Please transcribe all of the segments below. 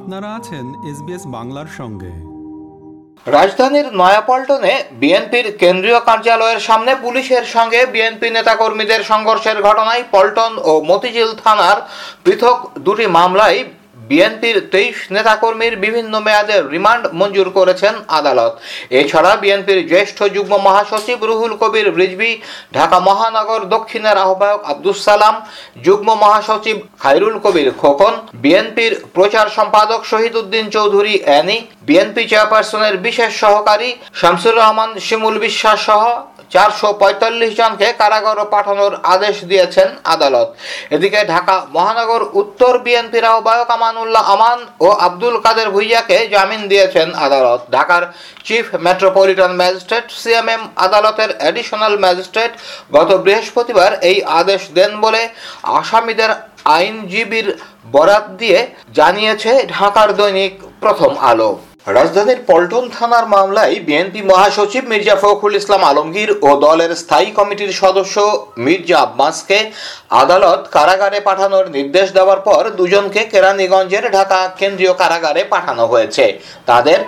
আপনারা আছেন এসবিএস বাংলার সঙ্গে। রাজধানীর নয়াপল্টনে বিএনপির কেন্দ্রীয় কার্যালয়ের সামনে পুলিশের সঙ্গে বিএনপি নেতাকর্মীদের সংঘর্ষের ঘটনায় পল্টন ও মতিঝিল থানার পৃথক দুটি মামলায় বিএনপির তেইশ নেতাকর্মীর বিভিন্ন মেয়াদের রিমান্ড মঞ্জুর করেছেন আদালত। এছাড়া বিএনপির জ্যেষ্ঠ যুগ্ম মহাসচিব রুহুল কবির রিজভি, ঢাকা মহানগর দক্ষিণের আহ্বায়ক আব্দুস সালাম, যুগ্ম মহাসচিব খায়রুল কবির খোকন, বিএনপির প্রচার সম্পাদক শহীদ উদ্দিন চৌধুরী অ্যানি, বিএনপি চেয়ারপারসনের বিশেষ সহকারী শামসুর রহমান শিমুল বিশ্বাস সহ চারশো পঁয়তাল্লিশ জনকে কারাগারে পাঠানোর আদেশ দিয়েছেন আদালত। এদিকে ঢাকা মহানগর উত্তর বিএনপির আহ্বায়ক আমানুল্লাহ আমান ও আব্দুল কাদের ভুইয়াকে জামিন দিয়েছেন আদালত। ঢাকার চিফ মেট্রোপলিটন ম্যাজিস্ট্রেট সিএমএম আদালতের অ্যাডিশনাল ম্যাজিস্ট্রেট গত বৃহস্পতিবার এই আদেশ দেন বলে আসামিদের আইনজীবীর বরাত দিয়ে জানিয়েছে ঢাকার দৈনিক প্রথম আলো। রাজধানীর পল্টন থানার মামলায় বিএনপি মহাসচিব মির্জা ফখরুল ইসলাম আলমগীর ও দলের স্থায়ী কমিটির সদস্য মির্জা আব্বাসকে আদালত কারাগারে পাঠানোর নির্দেশ দেওয়ার পর দুজনকে কেরানীগঞ্জের ঢাকা কেন্দ্রীয় কারাগারে পাঠানো হয়েছে। তাদের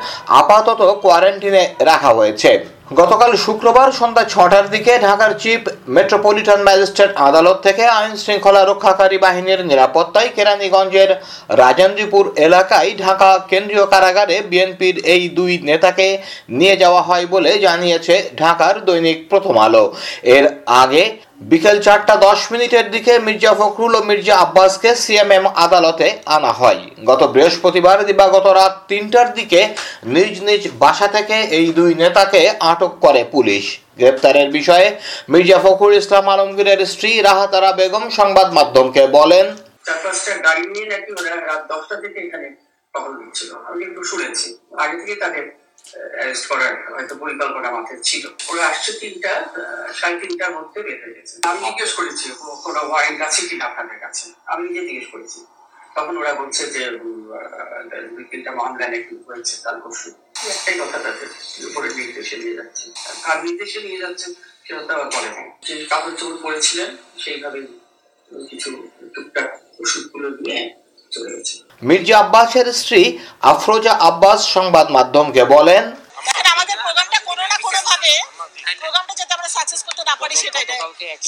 আপাতত কোয়ারেন্টিনে রাখা হয়েছে। গতকাল শুক্রবার সন্ধ্যা ছটার দিকে ঢাকার চিফ মেট্রোপলিটন ম্যাজিস্ট্রেট আদালত থেকে আইন শৃঙ্খলা রক্ষাকারী বাহিনীর নিরাপত্তায় কেরানীগঞ্জের রাজেন্দ্রপুর এলাকায় ঢাকা কেন্দ্রীয় কারাগারে বিএনপির এই দুই নেতাকে নিয়ে যাওয়া হয় বলে জানিয়েছে ঢাকার দৈনিক প্রথম আলো। এর আগে বিকেল চারটা দশ মিনিটের দিকে মির্জা ফখরুল ও মির্জা আব্বাসকে সিএমএম আদালতে আনা হয়। গত বৃহস্পতিবার দিবাগত রাত তিনটার দিকে নিজ নিজ বাসা থেকে এই দুই নেতাকে আটক করে পুলিশ। গ্রেপ্তারের বিষয়ে মির্জা ফখরুল ইসলাম আলমগীরের স্ত্রী রাহাতারা বেগম সংবাদ মাধ্যমকে বলেন গাড়ি নিয়ে নাকি রাত দশটা থেকে এখানে আমি একটু শুনেছি। আগে থেকে তাদের অ্যারেস্ট করার হয়তো পরিকল্পনা মাথায় ছিল। ওরা আসছে তিনটা সাড়ে তিনটার মধ্যে বের হয়ে গেছে। আমি জিজ্ঞেস করেছি কোনো আছে কিনা আপনাদের কাছে? আমি নিজে জিজ্ঞেস করেছি। তখন ওরা বলছে যে দুই তিনটা মামলা নাকি হয়েছে কাল পরশু একটাই কথা তাদের উপরে নির্দেশে নিয়ে যাচ্ছে। কার নির্দেশে নিয়ে যাচ্ছে সেটা তো আবার বলে যে চোপড় পরেছিলেন সেইভাবে কিছু টুকটাক ওষুধগুলো নিয়ে চলে গেছে। মির্জা আব্বাসের স্ত্রী আফরোজা আব্বাস সংবাদ মাধ্যমকে বলেন আমাদের প্রোগ্রামটা কোনো না কোনো ভাবে প্রোগ্রামটা যাতে আমরা সাকসেস করতে না পারি সেটাই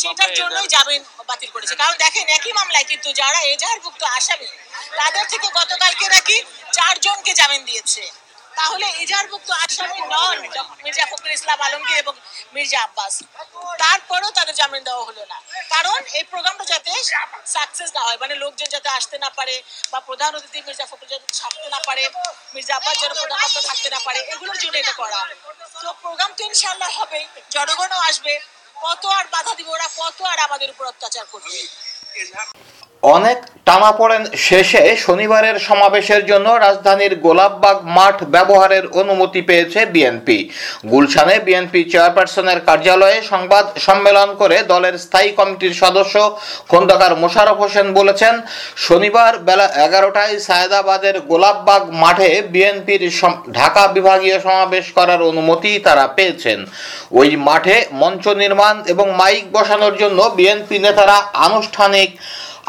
সেটার জন্যই জামিন বাতিল করেছে। কারণ দেখেন, একই মামলায় কিন্তু যারা এজাহারভুক্ত আসামি, তাদের থেকে গতকালকে নাকি চারজনকে জামিন দিয়েছে। তাহলে এজাহারভুক্ত আসামি নন মির্জা ফখরুল ইসলাম আলমগীর এবং মির্জা আব্বাস। তারপরেও তাদের জামিন দেওয়া হলো না। কারণ এই প্রোগ্রামটা যাতে সাকসেস না হয় মানে লোকজন যাতে আসতে না পারে বা প্রধান অতিথি মির্জা ফখরুল যাতে ছাড়তে না পারে, মির্জা আব্বাস যেন প্রধানমন্ত্রী থাকতে না পারে, এগুলোর জন্য এটা করা। তো প্রোগ্রাম তো ইনশাল্লাহ হবে, জনগণও আসবে। কত আর বাধা দিব ওরা, কত আর আমাদের উপর অত্যাচার করবে। অনেক টানাপোড়েন শেষে শনিবারের সমাবেশের জন্য রাজধানীর গোলাপবাগ মাঠ ব্যবহারের অনুমতি পেয়েছে বিএনপি গুলশানে বিএনপি চেয়ারপারসনের কার্যালয়ে সংবাদ সম্মেলন করে দলের স্থায়ী কমিটির সদস্য খন্দকার মোশারফ হোসেন বলেছেন, শনিবার বেলা এগারোটায় সায়দাবাদের গোলাপবাগ মাঠে বিএনপির ঢাকা বিভাগীয় সমাবেশ করার অনুমতি তারা পেয়েছেন। ওই মাঠে মঞ্চ নির্মাণ এবং মাইক বসানোর জন্য বিএনপি নেতারা আনুষ্ঠানিক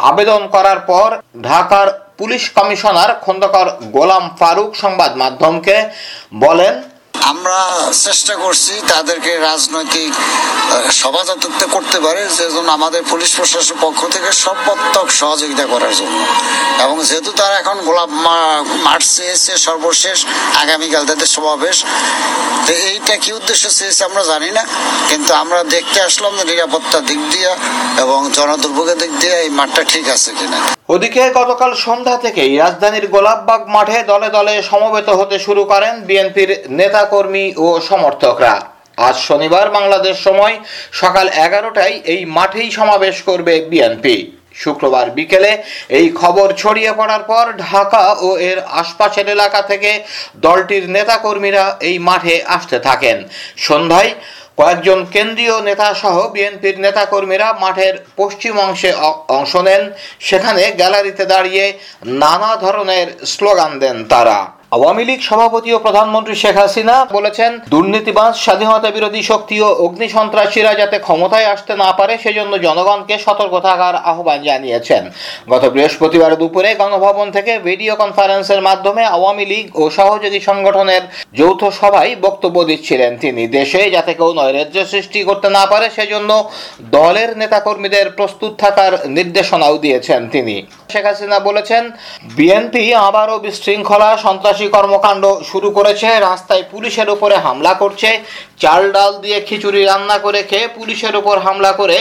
আবেদন করার পর ঢাকার পুলিশ কমিশনার খন্দকার গোলাম ফারুক সংবাদ মাধ্যমকে বলেন আমরা চেষ্টা করছি তাদেরকে রাজনৈতিক সভাযাত্রিত্ব করতে পারে, সেজন্য আমাদের পুলিশ প্রশাসনের পক্ষ থেকে সর্বাত্মক সহযোগিতা করার জন্য। এবং যেহেতু তারা এখন গোলাপ মা- মাঠ চেয়েছে সর্বশেষ, আগামীকাল তাদের সমাবেশ, তো এইটা কি উদ্দেশ্য চেয়েছে আমরা জানি না, কিন্তু আমরা দেখতে আসলাম যে নিরাপত্তার দিক দিয়ে এবং জনদুর্ভোগের দিক দিয়ে এই মাঠটা ঠিক আছে কিনা। ওদিকে গতকাল সন্ধ্যা থেকেই রাজধানীর গোলাপবাগ মাঠে দলে দলে সমবেত হতে শুরু করেন বিএনপির নেতাকর্মী ও সমর্থকরা। আজ শনিবার বাংলাদেশ সময় সকাল এগারোটায় এই মাঠেই সমাবেশ করবে বিএনপি। শুক্রবার বিকেলে এই খবর ছড়িয়ে পড়ার পর ঢাকা ও এর আশপাশের এলাকা থেকে দলটির নেতাকর্মীরা এই মাঠে আসতে থাকেন। সন্ধ্যায় কয়েকজন কেন্দ্রীয় নেতা সহ বিএনপির নেতাকর্মীরা মাঠের পশ্চিম অংশে অংশ নেন। সেখানে গ্যালারিতে দাঁড়িয়ে নানা ধরনের স্লোগান দেন তারা। আওয়ামী লীগ সভাপতি ও প্রধানমন্ত্রী শেখ হাসিনা বলেছেন, দুর্নীতিবাজ, স্বাধীনতা বিরোধী শক্তি ও অগ্নি সন্ত্রাসীরা যাতে ক্ষমতায় আসতে না পারে, সেজন্য জনগণকে সতর্ক থাকার আহ্বান জানিয়েছেন। গত বৃহস্পতিবার দুপুরে গণভবন থেকে ভিডিও কনফারেন্সের মাধ্যমে আওয়ামী লীগ ও সহযোগী সংগঠনের যৌথ সভায় বক্তব্য দিচ্ছিলেন তিনি। দেশে যাতে কেউ নৈরাজ্য সৃষ্টি করতে না পারে, সেজন্য দলের নেতাকর্মীদের প্রস্তুত থাকার নির্দেশনাও দিয়েছেন তিনি। শেখ হাসিনা বলেছেন, বিএনপি আবারও বিশৃঙ্খলা, সন্ত্রাসী কর্মকাণ্ড শুরু করেছে, রাস্তায় পুলিশের উপরে হামলা করছে, চাল ডাল দিয়ে খিচুড়ি রান্না করে খেয়ে পুলিশের উপর হামলা করে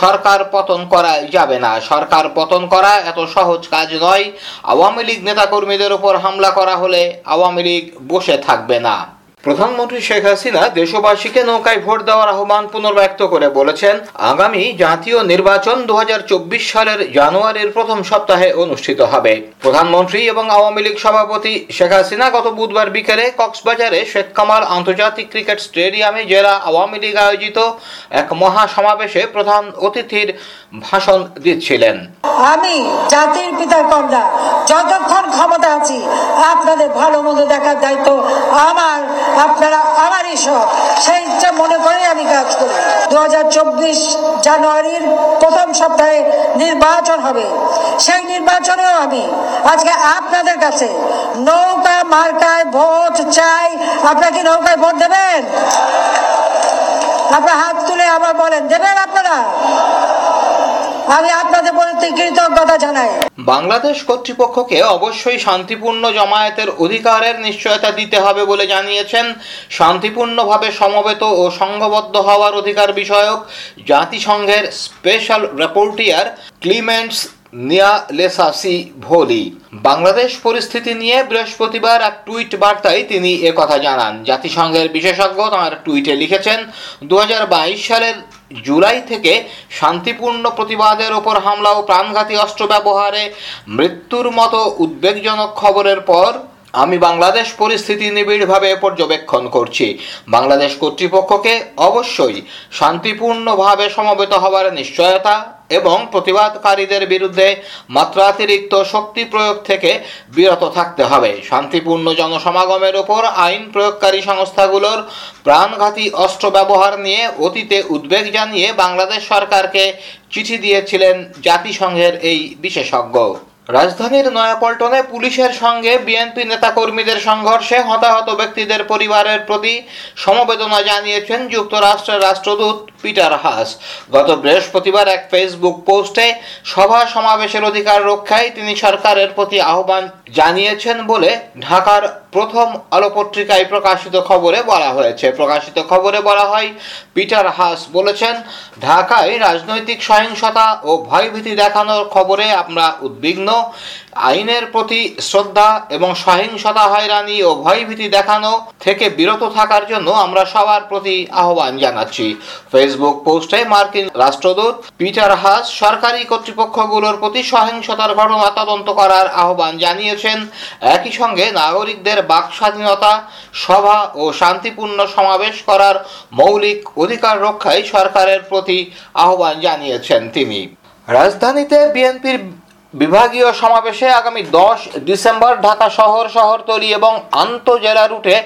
সরকার পতন করা যাবে না। সরকার পতন করা এত সহজ কাজ নয়। আওয়ামী লীগ নেতাকর্মীদের উপর হামলা করা হলে আওয়ামী লীগ বসে থাকবে না। প্রধানমন্ত্রী শেখ হাসিনা দেশবাসীকে নৌকায় ভোট দেওয়ার আহ্বান পুনর্ব্যক্ত করে বলেছেন, আগামী জাতীয় নির্বাচন দুহাজার চব্বিশ সালের জানুয়ারির প্রথম সপ্তাহে অনুষ্ঠিত হবে। প্রধানমন্ত্রী এবং আওয়ামী লীগ সভাপতি শেখ হাসিনা গত বুধবার বিকেলে কক্সবাজারে শেখ কামাল আন্তর্জাতিক ক্রিকেট স্টেডিয়ামে জেলা আওয়ামী লীগ আয়োজিত এক মহা সমাবেশে প্রধান অতিথির ভাষণ দিচ্ছিলেন। আমি জাতির পিতার কন্যা, যতক্ষণ ক্ষমতা আছি, আপনাদের ভালো মন্দ দেখার দায়িত্ব আমার, আপনারা আমারই সব সেই ইচ্ছা মনে করে আমি কাজ করি। দু জানুয়ারির প্রথম সপ্তাহে নির্বাচন হবে। সেই নির্বাচনেও আমি আজকে আপনাদের কাছে নৌকা মার্কায় ভোট চাই। আপনারা কি নৌকায় ভোট দেবেন? আপনারা হাত তুলে আবার বলেন, দেবেন আপনারা? আমি আপনাদের প্রতি কৃতজ্ঞতা জানাই। বাংলাদেশ কর্তৃপক্ষকে অবশ্যই শান্তিপূর্ণ জমায়েতের অধিকারের নিশ্চয়তা দিতে হবে বলে জানিয়েছেন শান্তিপূর্ণভাবে সমবেত ও সংঘবদ্ধ হওয়ার অধিকার বিষয়ক জাতিসংঘের স্পেশাল রেপোর্টিয়ার ক্লিমেন্টস নিয়া লেসাসি ভোলি। বাংলাদেশ পরিস্থিতি নিয়ে বৃহস্পতিবার এক টুইট বার্তায় তিনি একথা জানান। জাতিসংঘের বিশেষজ্ঞ তাঁর টুইটে লিখেছেন দু হাজার বাইশ সালের জুলাই থেকে শান্তিপূর্ণ প্রতিবাদের ওপর হামলা ও প্রাণঘাতী অস্ত্র ব্যবহারে মৃত্যুর মতো উদ্বেগজনক খবরের পর আমি বাংলাদেশ পরিস্থিতি নিবিড়ভাবে পর্যবেক্ষণ করছি। বাংলাদেশ কর্তৃপক্ষকে অবশ্যই শান্তিপূর্ণভাবে সমবেত হওয়ার নিশ্চয়তা এবং প্রতিবাদকারীদের বিরুদ্ধে মাত্রাতিরিক্ত শক্তি প্রয়োগ থেকে বিরত থাকতে হবে। শান্তিপূর্ণ জনসমাগমের ওপর আইন প্রয়োগকারী সংস্থাগুলোর প্রাণঘাতী অস্ত্র ব্যবহার নিয়ে অতীতে উদ্বেগ জানিয়ে বাংলাদেশ সরকারকে চিঠি দিয়েছিলেন জাতিসংঘের এই বিশেষজ্ঞ। রাজধানীর নয়াপল্টনে পুলিশের সঙ্গে বিএনপি নেতাকর্মীদের সংঘর্ষে হতাহত ব্যক্তিদের পরিবারের প্রতি সমবেদনা জানিয়েছেন যুক্তরাষ্ট্রের রাষ্ট্রদূত পিটার হাস। গত বৃহস্পতিবার এক ফেসবুক পোস্টে সভা সমাবেশের অধিকার রক্ষায় তিনি সরকারের প্রতি আহ্বান জানিয়েছেন বলে ঢাকার প্রথম আলো পত্রিকায় প্রকাশিত খবরে বলা হয়েছে। প্রকাশিত খবরে বলা হয়, পিটার হাস বলেছেন, ঢাকায় রাজনৈতিক সহিংসতা ও ভয়ভীতি দেখানোর খবরে আমরা উদ্বিগ্ন। আইনের প্রতি শ্রদ্ধা এবং সহিংসতা, হয়রানি ও ভয়ভীতি দেখানো থেকে বিরত থাকার জন্য আমরা সবার প্রতি আহ্বান জানাচ্ছি। ফেসবুক পোস্টে মার্কিন রাষ্ট্রদূত পিটার হাস সরকারি কর্তৃপক্ষগুলোর প্রতি সহিংসতার ঘটনা তদন্ত করার আহ্বান জানিয়েছেন। একই সঙ্গে নাগরিকদের বাক স্বাধীনতা, সভা ও শান্তিপূর্ণ সমাবেশ করার মৌলিক অধিকার রক্ষায় সরকারের প্রতি আহ্বান জানিয়েছেন তিনি। রাজধানীতে বিএনপির বিভাগীয় সমাবেশে আগামী দশ ডিসেম্বর ঢাকা শহর, শহরতলি এবং আন্তঃজেলা রুটে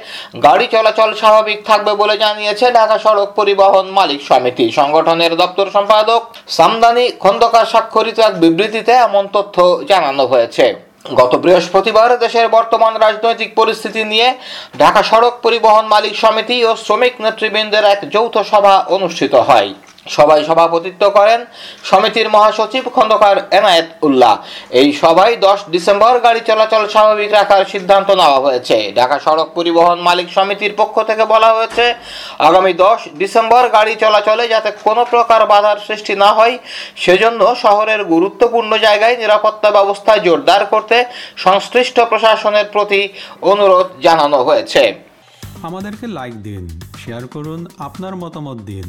গাড়ি চলাচল স্বাভাবিক থাকবে বলে জানিয়েছে ঢাকা সড়ক পরিবহন মালিক সমিতি। সংগঠনের দপ্তর সম্পাদক সামদানি খন্দকার স্বাক্ষরিত এক বিবৃতিতে এমন তথ্য জানানো হয়েছে। গত বৃহস্পতিবার দেশের বর্তমান রাজনৈতিক পরিস্থিতি নিয়ে ঢাকা সড়ক পরিবহন মালিক সমিতি ও শ্রমিক নেতৃবৃন্দের এক যৌথ সভা অনুষ্ঠিত হয়। সভায় সভাপতিত্ব করেন সমিতির মহাসচিব খন্দকার এনায়েত উল্লাহ। এই সভায় দশ ডিসেম্বর গাড়ি চলাচল স্বাভাবিক রাখার সিদ্ধান্ত নেওয়া হয়েছে। ঢাকা সড়ক পরিবহন মালিক সমিতির পক্ষ থেকে বলা হয়েছে, আগামী দশ ডিসেম্বর গাড়ি চলাচলে যাতে কোনো প্রকার বাধার সৃষ্টি না হয়, সেজন্য শহরের গুরুত্বপূর্ণ জায়গায় নিরাপত্তা ব্যবস্থা জোরদার করতে সংশ্লিষ্ট প্রশাসনের প্রতি অনুরোধ জানানো হয়েছে। আমাদেরকে লাইক দিন শেয়ার করুন, আপনার মতামত দিন।